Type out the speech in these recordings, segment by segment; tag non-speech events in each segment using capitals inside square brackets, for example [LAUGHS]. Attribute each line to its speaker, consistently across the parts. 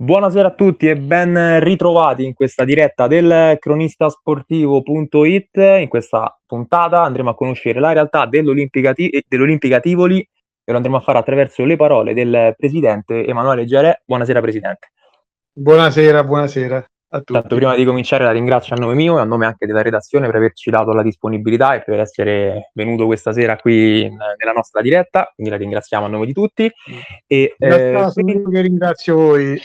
Speaker 1: Buonasera a tutti e ben ritrovati in questa diretta del cronistasportivo.it. In questa puntata andremo a conoscere la realtà dell'Olimpica, dell'Olimpica Tivoli e lo andremo a fare attraverso le parole del presidente Emanuele Giarè. Buonasera presidente.
Speaker 2: Buonasera, buonasera a tutti.
Speaker 1: Tanto prima di cominciare la ringrazio a nome mio e a nome anche della redazione per averci dato la disponibilità e per essere venuto questa sera qui nella nostra diretta, quindi la ringraziamo a nome di tutti.
Speaker 2: E, eh, quindi... che ringrazio voi.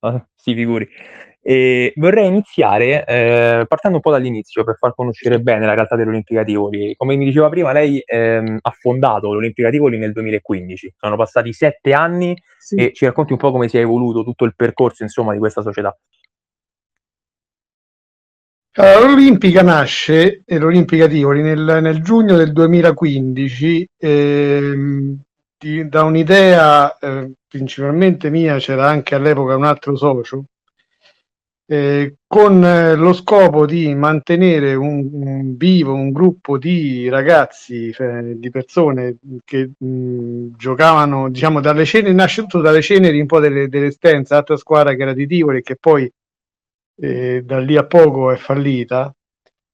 Speaker 1: Ah, [LAUGHS] si figuri. E vorrei iniziare eh, partendo un po' dall'inizio per far conoscere bene la realtà dell'Olimpica Tivoli. Come mi diceva prima, lei ehm, ha fondato l'Olimpica Tivoli nel 2015. Sono passati sette anni sì. e ci racconti un po' come si è evoluto tutto il percorso insomma, di questa società.
Speaker 2: L'Olimpica nasce, e l'Olimpica Tivoli, nel, nel giugno del 2015 ehm, di, da un'idea eh, principalmente mia, c'era anche all'epoca un altro socio, eh, con eh, lo scopo di mantenere un, un, vivo un gruppo di ragazzi, eh, di persone che mh, giocavano, diciamo, dalle ceneri, nasce tutto dalle ceneri un po' delle, delle stenze, altra squadra che era di Tivoli che poi eh, da lì a poco è fallita.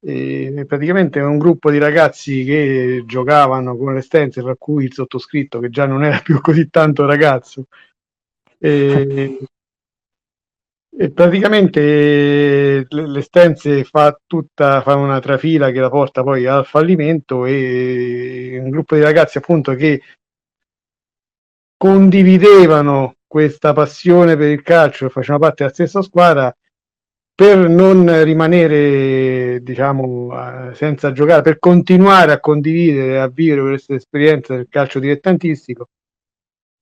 Speaker 2: E praticamente è un gruppo di ragazzi che giocavano con le stenze, tra cui il sottoscritto, che già non era più così tanto ragazzo. E, e praticamente le stenze fa tutta fa una trafila che la porta poi al fallimento e un gruppo di ragazzi appunto che condividevano questa passione per il calcio, facevano parte della stessa squadra per non rimanere diciamo senza giocare, per continuare a condividere, a vivere questa esperienza del calcio dilettantistico,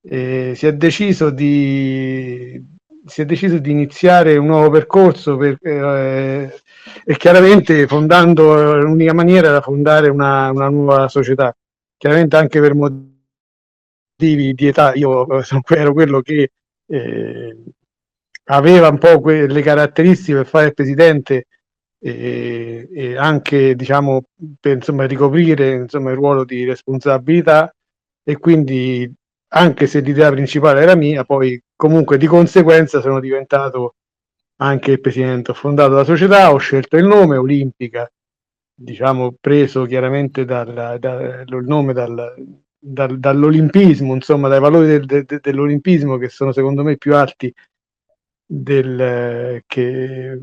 Speaker 2: eh, si, è deciso di, si è deciso di iniziare un nuovo percorso per, eh, e chiaramente fondando l'unica maniera era fondare una, una nuova società, chiaramente anche per motivi di età, io [LAUGHS] ero quello che eh, aveva un po' quelle caratteristiche per fare il presidente e, e anche diciamo per insomma, ricoprire insomma, il ruolo di responsabilità e quindi anche se l'idea principale era mia poi comunque di conseguenza sono diventato anche il presidente. Ho fondato la società ho scelto il nome Olimpica diciamo preso chiaramente dal, dal il nome dal, dal, dall'olimpismo insomma dai valori del, de, dell'olimpismo che sono secondo me più alti del, che,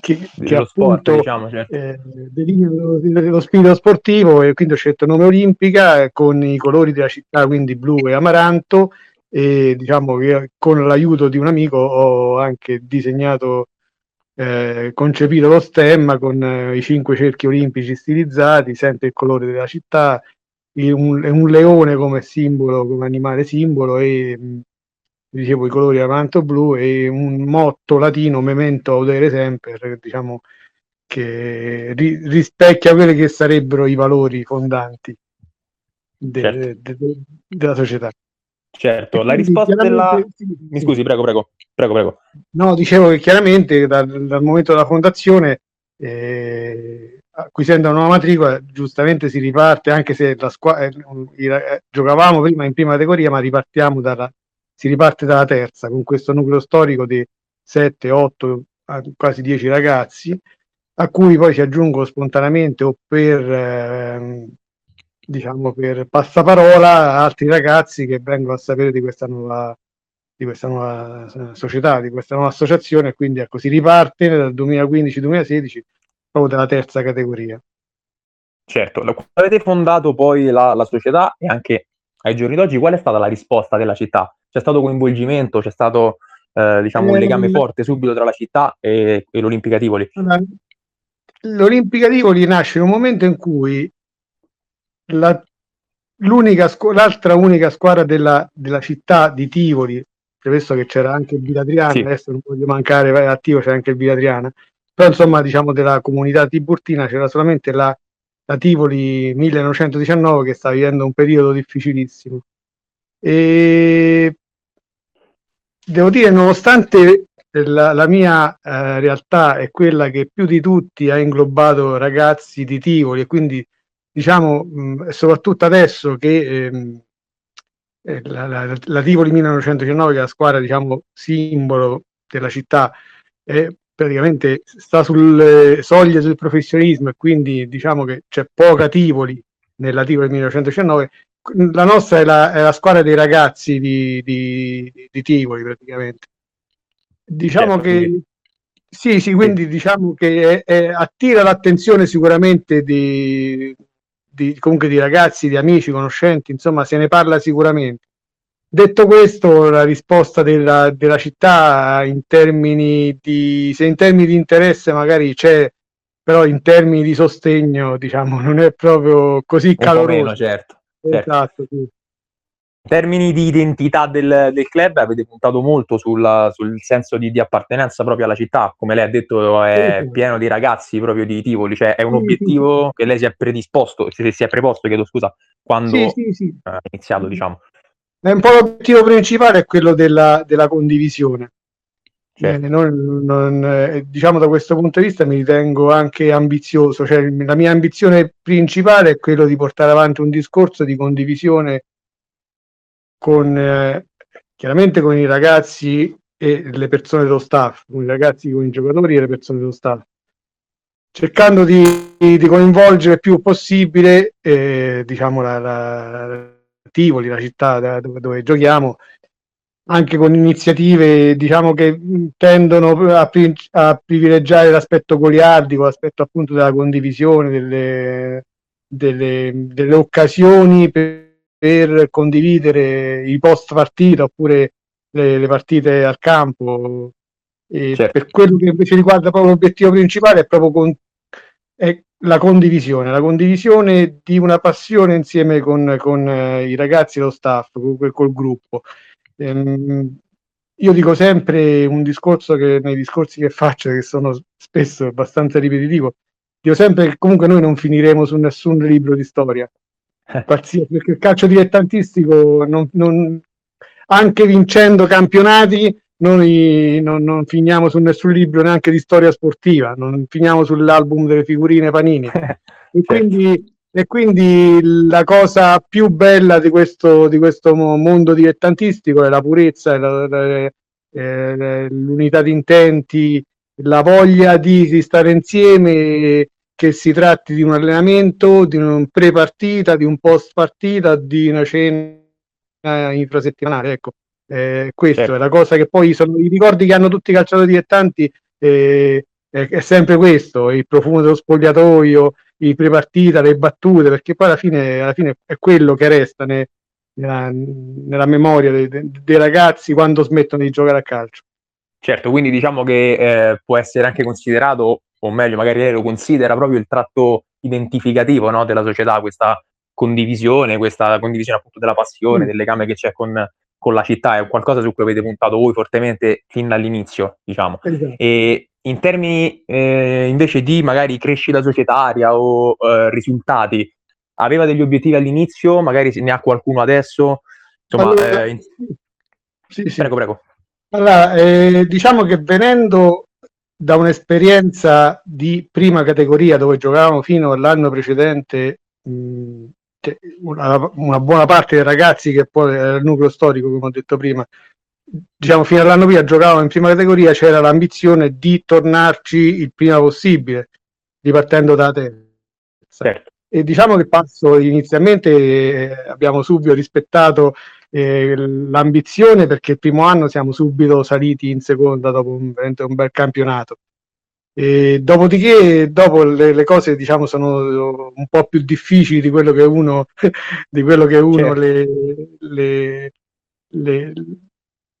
Speaker 2: che, che appunto diciamo, certo. eh, dello, dello spirito sportivo e quindi ho scelto nome Olimpica con i colori della città, quindi blu e amaranto e diciamo che con l'aiuto di un amico ho anche disegnato eh, concepito lo stemma con eh, i cinque cerchi olimpici stilizzati, sempre il colore della città, un, un leone come simbolo, come animale simbolo e dicevo i colori avanto blu e un motto latino memento audere sempre diciamo che ri- rispecchia quelli che sarebbero i valori fondanti de- certo. de- de- della società.
Speaker 1: Certo la risposta della mi scusi prego prego prego prego.
Speaker 2: No dicevo che chiaramente dal, dal momento della fondazione eh, acquisendo una nuova matricola giustamente si riparte anche se la squadra eh, eh, giocavamo prima in prima categoria ma ripartiamo dalla si riparte dalla terza con questo nucleo storico di 7, 8, quasi 10 ragazzi, a cui poi si aggiungo spontaneamente o per, eh, diciamo, per passaparola altri ragazzi che vengono a sapere di questa nuova di questa nuova eh, società, di questa nuova associazione, quindi ecco, si riparte dal 2015-2016 proprio dalla terza categoria.
Speaker 1: Certo, avete fondato poi la, la società e anche ai giorni d'oggi qual è stata la risposta della città? C'è stato coinvolgimento, c'è stato eh, diciamo, un legame forte subito tra la città e, e l'Olimpica Tivoli.
Speaker 2: L'Olimpica Tivoli nasce in un momento in cui la, l'unica, l'altra unica squadra della, della città di Tivoli, premesso che c'era anche il Vilatriana, sì. adesso non voglio mancare, attivo c'è anche il Vilatriana, però insomma diciamo della comunità tiburtina c'era solamente la, la Tivoli 1919 che sta vivendo un periodo difficilissimo e devo dire, nonostante la, la mia eh, realtà è quella che più di tutti ha inglobato ragazzi di Tivoli e quindi diciamo mh, soprattutto adesso che ehm, eh, la, la, la Tivoli 1919, che è la squadra diciamo simbolo della città, è praticamente sta sulle soglie del professionismo e quindi diciamo che c'è poca Tivoli nella Tivoli 1919 la nostra è la, è la, squadra dei ragazzi di, di, di Tivoli praticamente diciamo certo, che quindi... sì sì quindi diciamo che è, è, attira l'attenzione sicuramente di, di, comunque di ragazzi di amici conoscenti insomma se ne parla sicuramente Detto questo, la risposta della, della città in termini di, se in termini di interesse magari c'è, però in termini di sostegno, diciamo, non è proprio così caloroso. Meno,
Speaker 1: certo, certo. Esatto, sì. In termini di identità del, del club avete puntato molto sulla, sul senso di, di, appartenenza proprio alla città, come lei ha detto è sì, pieno di ragazzi proprio di Tivoli, cioè è un sì, obiettivo che lei si è predisposto, se si è preposto, chiedo scusa, quando ha iniziato diciamo.
Speaker 2: È un po' l'obiettivo principale è quello della, della condivisione. Eh, non, non, eh, diciamo da questo punto di vista mi ritengo anche ambizioso, cioè la mia ambizione principale è quello di portare avanti un discorso di condivisione con eh, chiaramente con i ragazzi e le persone dello staff, con i ragazzi, con i giocatori e le persone dello staff, cercando di, di coinvolgere il più possibile eh, diciamo la, la Tivoli, la città dove, dove giochiamo, anche con iniziative diciamo che tendono a, a privilegiare l'aspetto goliardico, l'aspetto appunto della condivisione, delle, delle, delle occasioni per, per, condividere i post partita oppure le, le partite al campo. Certo. Per quello che invece riguarda proprio l'obiettivo principale è proprio con, è la condivisione, la condivisione di una passione insieme con, con eh, i ragazzi e lo staff, col, col gruppo. Ehm, io dico sempre un discorso che nei discorsi che faccio, che sono spesso abbastanza ripetitivo, dico sempre che comunque noi non finiremo su nessun libro di storia, eh. perché il calcio dilettantistico, non, non, anche vincendo campionati, noi non, non, finiamo su nessun libro neanche di storia sportiva, non finiamo sull'album delle figurine Panini. [LAUGHS] e, quindi, e, quindi, la cosa più bella di questo, di questo mondo dilettantistico è la purezza, la, la, eh, l'unità di intenti, la voglia di, di stare insieme, che si tratti di un allenamento, di un pre-partita, di un post partita, di una cena infrasettimanale. Ecco eh, questo certo. è la cosa che poi sono i ricordi che hanno tutti i calciatori dilettanti. Eh, è, è, sempre questo: il profumo dello spogliatoio, i prepartita, le battute, perché poi alla fine, alla fine è quello che resta ne, nella, nella, memoria dei, dei, ragazzi quando smettono di giocare a calcio.
Speaker 1: Certo, quindi diciamo che eh, può essere anche considerato, o meglio, magari lei lo considera proprio il tratto identificativo no, della società, questa condivisione, questa condivisione appunto della passione, mm. del legame che c'è con, con la città, è qualcosa su cui avete puntato voi fortemente fin dall'inizio, diciamo. Esatto. E in termini eh, invece di magari crescita societaria o eh, risultati, aveva degli obiettivi all'inizio, magari ne ha qualcuno adesso? Insomma, allora, eh, in...
Speaker 2: sì, sì. prego, prego. Allora, eh, diciamo che venendo da un'esperienza di prima categoria dove giocavamo fino all'anno precedente mh, una, una, buona parte dei ragazzi che poi era il nucleo storico, come ho detto prima, diciamo fino all'anno prima giocavano in prima categoria, c'era l'ambizione di tornarci il prima possibile, ripartendo da terza. Certo. E diciamo che passo inizialmente eh, abbiamo subito rispettato eh, l'ambizione perché il primo anno siamo subito saliti in seconda dopo un, un bel campionato. E dopodiché, dopo le, le, cose diciamo sono un po' più difficili di quello che uno, [LAUGHS] di quello che uno certo. le, le, le,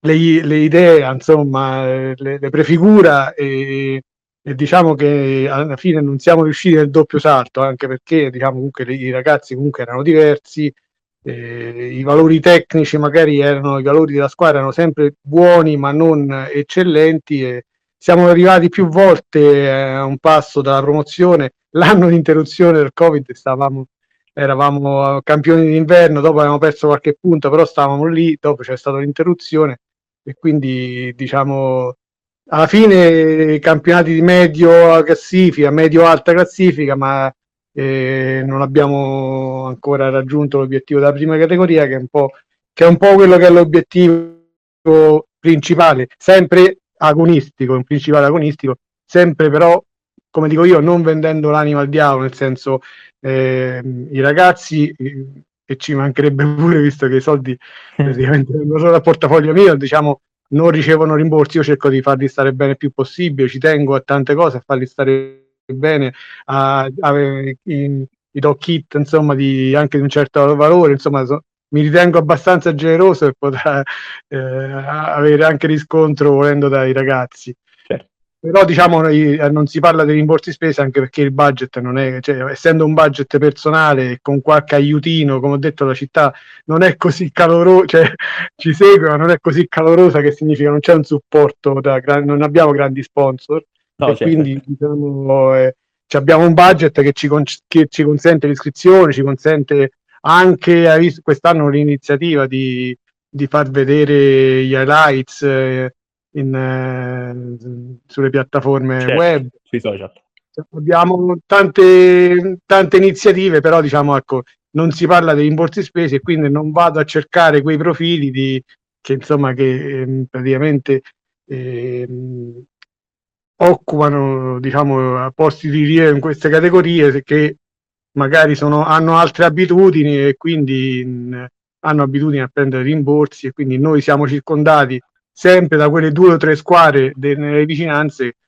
Speaker 2: le, idee, insomma, le, prefigura e, e, diciamo che alla fine non siamo riusciti nel doppio salto, anche perché diciamo comunque i ragazzi comunque erano diversi, eh, i valori tecnici magari erano, i valori della squadra erano sempre buoni ma non eccellenti e, siamo arrivati più volte eh, a un passo dalla promozione. L'anno di interruzione del Covid stavamo, eravamo campioni d'inverno, dopo abbiamo perso qualche punto, però stavamo lì, dopo c'è stata l'interruzione e quindi diciamo alla fine campionati di medio classifica, medio-alta classifica, ma eh, non abbiamo ancora raggiunto l'obiettivo della prima categoria che è un po' che è un po' quello che è l'obiettivo principale, sempre agonistico, un principale agonistico, sempre però, come dico io, non vendendo l'anima al diavolo, nel senso eh, i ragazzi, e ci mancherebbe pure visto che i soldi praticamente vengono solo dal portafoglio mio, diciamo, non ricevono rimborsi, io cerco di farli stare bene il più possibile, ci tengo a tante cose, a farli stare bene, a avere i, i dog kit, insomma, di, anche di un certo valore, insomma, so, mi ritengo abbastanza generoso per poter eh, avere anche riscontro volendo dai ragazzi. Però diciamo eh, non si parla dei rimborsi spese anche perché il budget non è, cioè, essendo un budget personale con qualche aiutino, come ho detto, la città non è così calorosa, cioè [LAUGHS] ci segue, ma non è così calorosa che significa non c'è un supporto, da, non abbiamo grandi sponsor no, e certo. quindi diciamo, eh, abbiamo un budget che ci, con- che ci consente l'iscrizione, ci consente anche quest'anno l'iniziativa di, di far vedere gli highlights eh, in, eh, sulle piattaforme certo, web. Sui social. Abbiamo tante, tante iniziative, però diciamo ecco, non si parla dei rimborsi spesi e quindi non vado a cercare quei profili di, che insomma che eh, praticamente eh, occupano diciamo posti di rilievo in queste categorie che magari sono, hanno altre abitudini e quindi mh, hanno abitudini a prendere rimborsi e quindi noi siamo circondati sempre da quelle due o tre squadre de- nelle vicinanze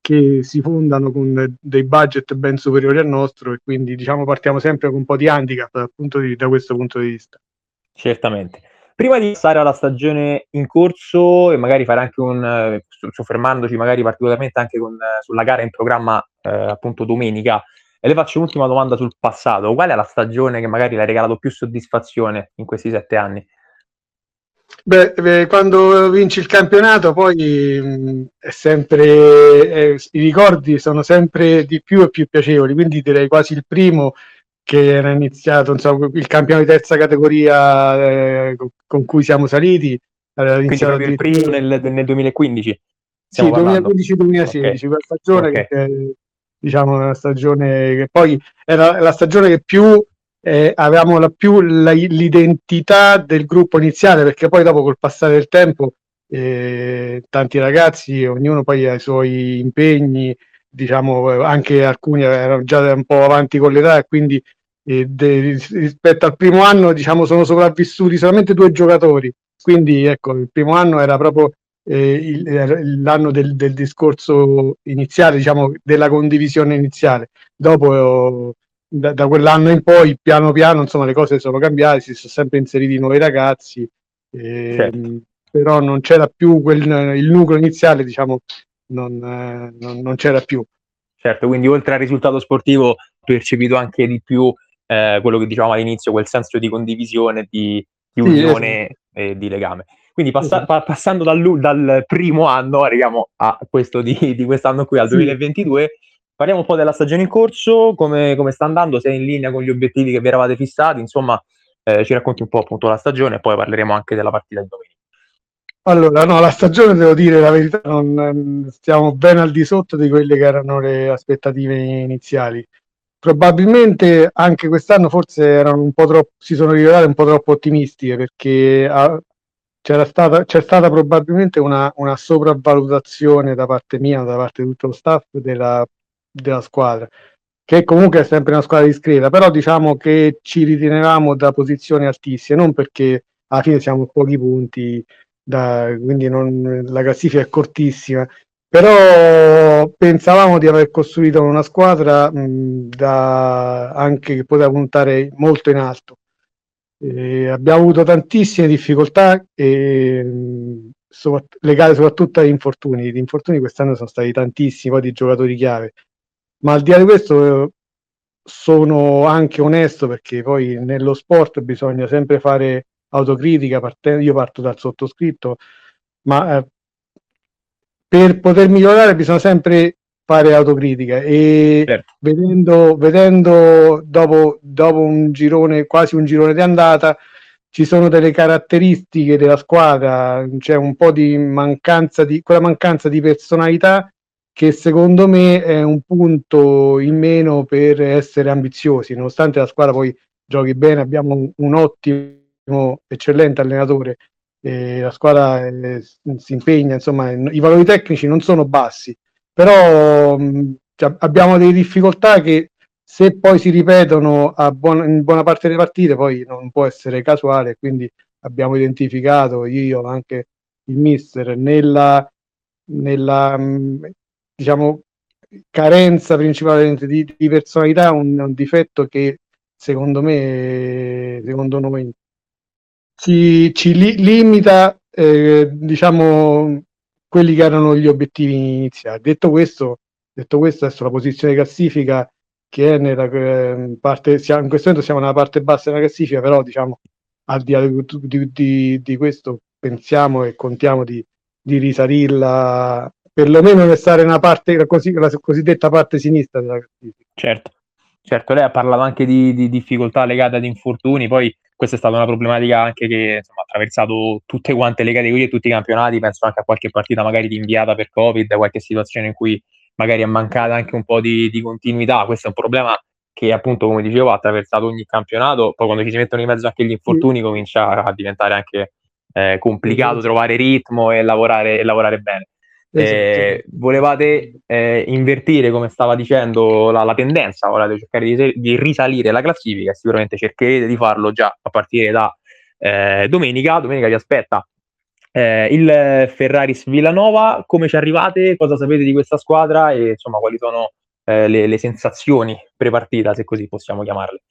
Speaker 2: che si fondano con dei budget ben superiori al nostro e quindi diciamo partiamo sempre con un po' di handicap di, da questo punto di vista.
Speaker 1: Certamente. Prima di passare alla stagione in corso e magari fare anche un, soffermandoci magari particolarmente anche con, sulla gara in programma eh, appunto domenica, e le faccio un'ultima domanda sul passato. Qual è la stagione che magari le ha regalato più soddisfazione in questi sette anni?
Speaker 2: Beh, beh quando vinci il campionato poi mh, è sempre, eh, i ricordi sono sempre di più e più piacevoli, quindi direi quasi il primo che era iniziato, insomma, il campionato di terza categoria eh, con cui siamo saliti.
Speaker 1: Era iniziato quindi il primo nel, nel 2015?
Speaker 2: Sì, 2015-2016, okay. quella stagione okay. che diciamo una stagione che poi era la stagione che più eh, avevamo la più la, l'identità del gruppo iniziale perché poi dopo col passare del tempo eh, tanti ragazzi ognuno poi ha i suoi impegni diciamo anche alcuni erano già un po' avanti con l'età e quindi eh, de, rispetto al primo anno diciamo sono sopravvissuti solamente due giocatori quindi ecco il primo anno era proprio eh, il, l'anno del, del, discorso iniziale, diciamo, della condivisione iniziale. Dopo, da, da, quell'anno in poi, piano piano, insomma, le cose sono cambiate, si sono sempre inseriti nuovi ragazzi, eh, certo. però non c'era più quel, il nucleo iniziale, diciamo, non, eh, non, non, c'era più.
Speaker 1: Certo, quindi oltre al risultato sportivo, percepito anche di più eh, quello che dicevamo all'inizio, quel senso di condivisione, di, di unione sì, esatto. e di legame. Quindi passa, esatto. pa- passando dal, dal, primo anno, arriviamo a questo di, di quest'anno qui, al 2022, parliamo un po' della stagione in corso, come, come, sta andando, se è in linea con gli obiettivi che vi eravate fissati, insomma eh, ci racconti un po' appunto la stagione e poi parleremo anche della partita di domenica.
Speaker 2: Allora, no, la stagione devo dire la verità, non, stiamo ben al di sotto di quelle che erano le aspettative iniziali. Probabilmente anche quest'anno forse troppo, si sono rivelate un po' troppo ottimistiche perché a, c'era stata, c'è stata probabilmente una, una, sopravvalutazione da parte mia, da parte di tutto lo staff della, della, squadra, che comunque è sempre una squadra discreta, però diciamo che ci ritenevamo da posizioni altissime, non perché alla fine siamo pochi punti, da, quindi non, la classifica è cortissima, però pensavamo di aver costruito una squadra mh, da, anche che poteva puntare molto in alto eh, abbiamo avuto tantissime difficoltà eh, so, legate soprattutto agli infortuni. Gli infortuni quest'anno sono stati tantissimi, poi di giocatori chiave. Ma al di là di questo sono anche onesto perché poi nello sport bisogna sempre fare autocritica, partendo, io parto dal sottoscritto, ma eh, per poter migliorare bisogna sempre fare autocritica e certo. vedendo, vedendo dopo, dopo un girone, quasi un girone di andata, ci sono delle caratteristiche della squadra, c'è un po' di mancanza di quella mancanza di personalità che secondo me è un punto in meno per essere ambiziosi, nonostante la squadra poi giochi bene, abbiamo un, un ottimo eccellente allenatore, eh, la squadra eh, si impegna, insomma, i valori tecnici non sono bassi, però mh, cioè, abbiamo delle difficoltà che se poi si ripetono buona, in buona parte delle partite poi non può essere casuale, quindi abbiamo identificato io anche il mister nella, nella diciamo carenza principalmente di, di personalità un, un, difetto che secondo me secondo noi ci, ci li, limita eh, diciamo quelli che erano gli obiettivi iniziali. Detto questo detto questo adesso la posizione classifica che è nella eh, parte in questo momento siamo nella parte bassa della classifica però diciamo al di là di, di, di questo pensiamo e contiamo di, di risalirla perlomeno restare nella parte la, così, la cosiddetta parte sinistra della classifica.
Speaker 1: Certo, certo, lei ha parlato anche di, di, difficoltà legate ad infortuni, poi questa è stata una problematica anche che insomma, ha attraversato tutte quante le categorie e tutti i campionati, penso anche a qualche partita magari rinviata per Covid, qualche situazione in cui magari è mancata anche un po' di, di continuità, questo è un problema che appunto come dicevo ha attraversato ogni campionato, poi quando ci si mettono in mezzo anche gli infortuni sì. comincia a diventare anche eh, complicato trovare ritmo e lavorare, e lavorare bene. Esatto. Eh, volevate eh, invertire, come stava dicendo, la, la tendenza, volevate cercare di, di, risalire la classifica, sicuramente cercherete di farlo già a partire da eh, domenica. Domenica vi aspetta eh, il Ferraris Villanova. Come ci arrivate? Cosa sapete di questa squadra e insomma quali sono eh, le, le sensazioni pre-partita, se così possiamo chiamarle?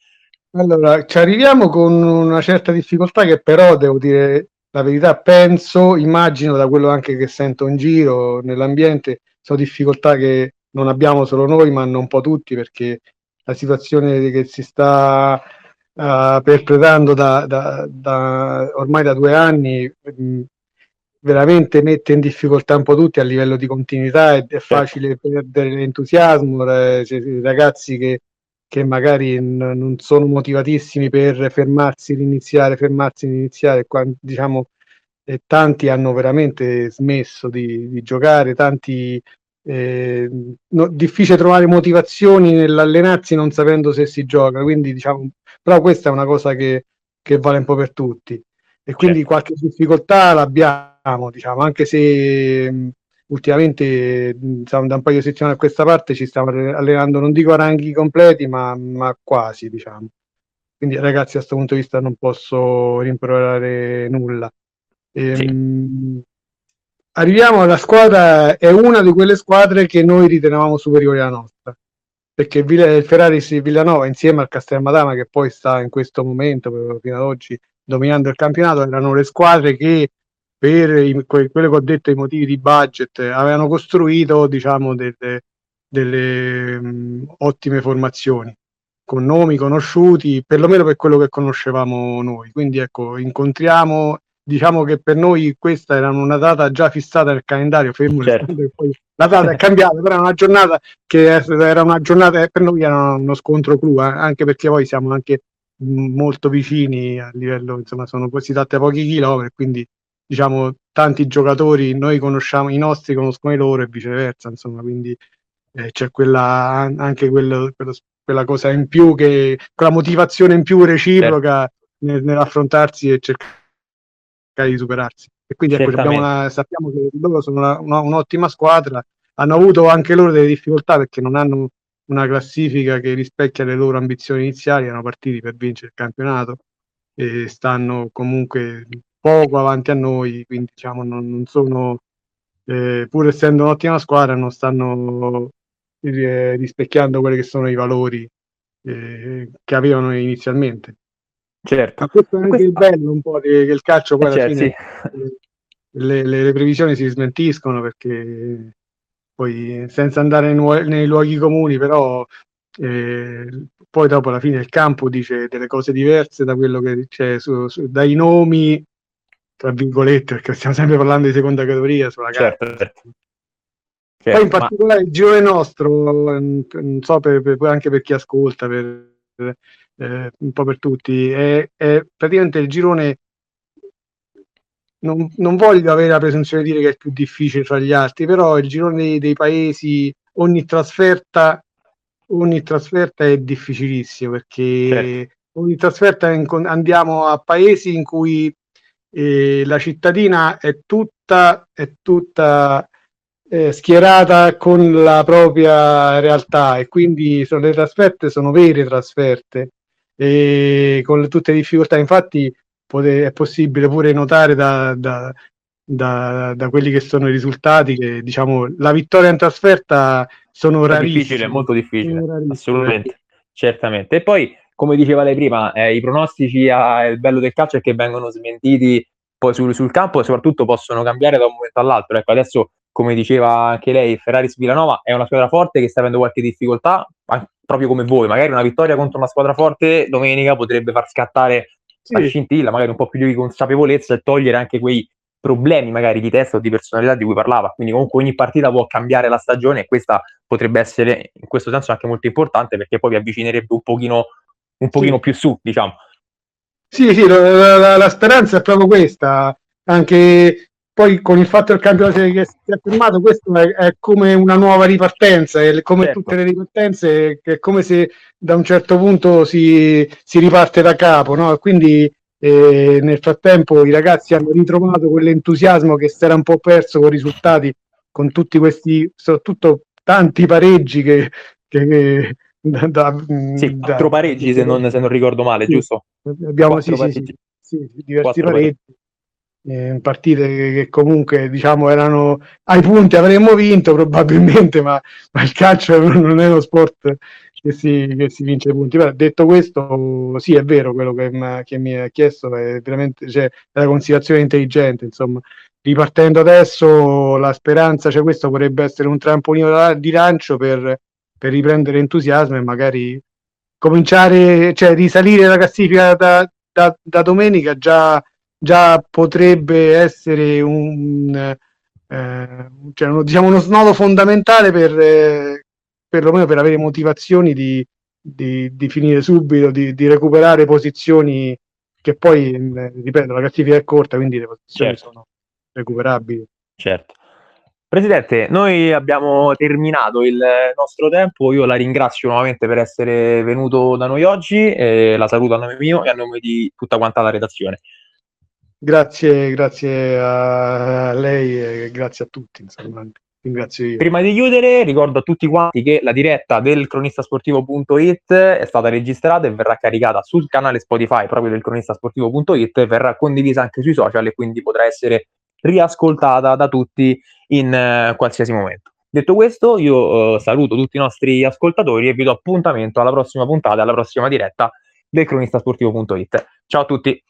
Speaker 2: Allora, ci arriviamo con una certa difficoltà che però devo dire la verità penso, immagino da quello anche che sento in giro nell'ambiente, sono difficoltà che non abbiamo solo noi, ma hanno un po' tutti, perché la situazione che si sta uh, perpetrando da, da, da, ormai da due anni mh, veramente mette in difficoltà un po' tutti a livello di continuità ed è facile perdere l'entusiasmo, i ragazzi che, che magari n- non sono motivatissimi per fermarsi, iniziare, fermarsi, iniziare, quando, diciamo, eh, tanti hanno veramente smesso di, di giocare, tanti eh, no, difficile trovare motivazioni nell'allenarsi non sapendo se si gioca, quindi diciamo, però questa è una cosa che, che vale un po' per tutti e quindi certo. qualche difficoltà l'abbiamo, diciamo, anche se ultimamente diciamo, da un paio di settimane a questa parte ci stiamo allenando, non dico a ranghi completi, ma, ma quasi, diciamo. Quindi ragazzi, a questo punto di vista non posso rimproverare nulla. Ehm, sì. Arriviamo alla squadra, è una di quelle squadre che noi ritenevamo superiori alla nostra, perché il Ferrari Villanova insieme al Castelmadama, che poi sta in questo momento, fino ad oggi, dominando il campionato, erano le squadre che per i, quello che ho detto, i motivi di budget, avevano costruito diciamo, delle, delle mh, ottime formazioni con nomi conosciuti, perlomeno per quello che conoscevamo noi. Quindi ecco, incontriamo, diciamo che per noi questa era una data già fissata nel calendario, fermo certo. poi la data è cambiata, però era una giornata che era una giornata per noi era uno scontro clou, eh, anche perché poi siamo anche molto vicini a livello, insomma, sono si tratta di pochi chilometri, quindi diciamo tanti giocatori noi conosciamo i nostri conoscono i loro e viceversa insomma quindi eh, c'è quella anche quello, quello, quella cosa in più che quella motivazione in più reciproca nel, nell'affrontarsi e cercare di superarsi. E quindi ecco, una, sappiamo che loro sono una, una, un'ottima squadra hanno avuto anche loro delle difficoltà perché non hanno una classifica che rispecchia le loro ambizioni iniziali erano partiti per vincere il campionato e stanno comunque poco avanti a noi, quindi diciamo non, non sono, eh, pur essendo un'ottima squadra, non stanno eh, rispecchiando quelli che sono i valori eh, che avevano inizialmente.
Speaker 1: Certo.
Speaker 2: Ma questo è anche questo... il bello un po' di, che il calcio poi alla certo, fine sì. le, le, le, previsioni si smentiscono perché poi senza andare nei, nei luoghi comuni, però eh, poi dopo alla fine il campo dice delle cose diverse da quello che c'è su, su, dai nomi tra virgolette, perché stiamo sempre parlando di seconda categoria sulla certo, carta. Certo. Poi in certo, particolare ma... il girone nostro, non so per, per, anche per chi ascolta, per, eh, un po' per tutti, è, è praticamente il girone non, non, voglio avere la presunzione di dire che è più difficile tra gli altri, però il girone dei, dei paesi, ogni trasferta, ogni trasferta è difficilissimo perché certo in trasferta in, andiamo a paesi in cui eh, la cittadina è tutta, è tutta eh, schierata con la propria realtà e quindi sono, le trasferte sono vere trasferte e con le, tutte le difficoltà. Infatti pote, è possibile pure notare da, da, da, da, quelli che sono i risultati che diciamo la vittoria in trasferta sono rarissime.
Speaker 1: Difficile, molto difficile, assolutamente, certamente. E poi, come diceva lei prima, eh, i pronostici, il bello del calcio è che vengono smentiti poi sul, sul campo e soprattutto possono cambiare da un momento all'altro. Ecco, adesso come diceva anche lei, Ferraris Villanova è una squadra forte che sta avendo qualche difficoltà, proprio come voi. Magari una vittoria contro una squadra forte domenica potrebbe far scattare sì. la scintilla, magari un po' più di consapevolezza e togliere anche quei problemi magari di testa o di personalità di cui parlava. Quindi comunque ogni partita può cambiare la stagione e questa potrebbe essere in questo senso anche molto importante perché poi vi avvicinerebbe un pochino, un pochino sì. più su, diciamo.
Speaker 2: Sì, sì, la, la, la, speranza è proprio questa. Anche poi con il fatto del campionato che si è fermato, questo è, è, come una nuova ripartenza, è come certo. tutte le ripartenze, è come se da un certo punto si, si riparte da capo, no? Quindi eh, nel frattempo i ragazzi hanno ritrovato quell'entusiasmo che si era un po' perso con i risultati, con tutti questi, soprattutto tanti pareggi che, che, che
Speaker 1: da, da, sì, da, quattro pareggi se non, se non ricordo male,
Speaker 2: sì,
Speaker 1: giusto?
Speaker 2: Abbiamo sì, sì, sì, diversi pareggi. pareggi eh, partite che, che, comunque diciamo erano ai punti avremmo vinto probabilmente ma, ma il calcio [LAUGHS] non è uno sport che si, che si vince ai punti Però, detto questo sì è vero quello che, che mi ha chiesto è veramente cioè, è la considerazione intelligente insomma ripartendo adesso la speranza cioè questo potrebbe essere un trampolino di lancio per, per riprendere entusiasmo e magari cominciare cioè risalire la classifica da, da, da domenica già già potrebbe essere un, eh, cioè uno, diciamo uno snodo fondamentale per eh, perlomeno per avere motivazioni di, di, di finire subito, di, di, recuperare posizioni che poi, eh, ripeto, la classifica è corta, quindi le posizioni certo. sono recuperabili.
Speaker 1: Certo. Presidente, noi abbiamo terminato il nostro tempo, io la ringrazio nuovamente per essere venuto da noi oggi, eh, la saluto a nome mio e a nome di tutta quanta la redazione.
Speaker 2: Grazie, grazie a lei e grazie a tutti. Insomma. Ringrazio io.
Speaker 1: Prima di chiudere, ricordo a tutti quanti che la diretta del cronistasportivo.it è stata registrata e verrà caricata sul canale Spotify proprio del cronistasportivo.it e verrà condivisa anche sui social e quindi potrà essere riascoltata da tutti in uh, qualsiasi momento. Detto questo, io uh, saluto tutti i nostri ascoltatori e vi do appuntamento alla prossima puntata, alla prossima diretta del cronistasportivo.it. Ciao a tutti!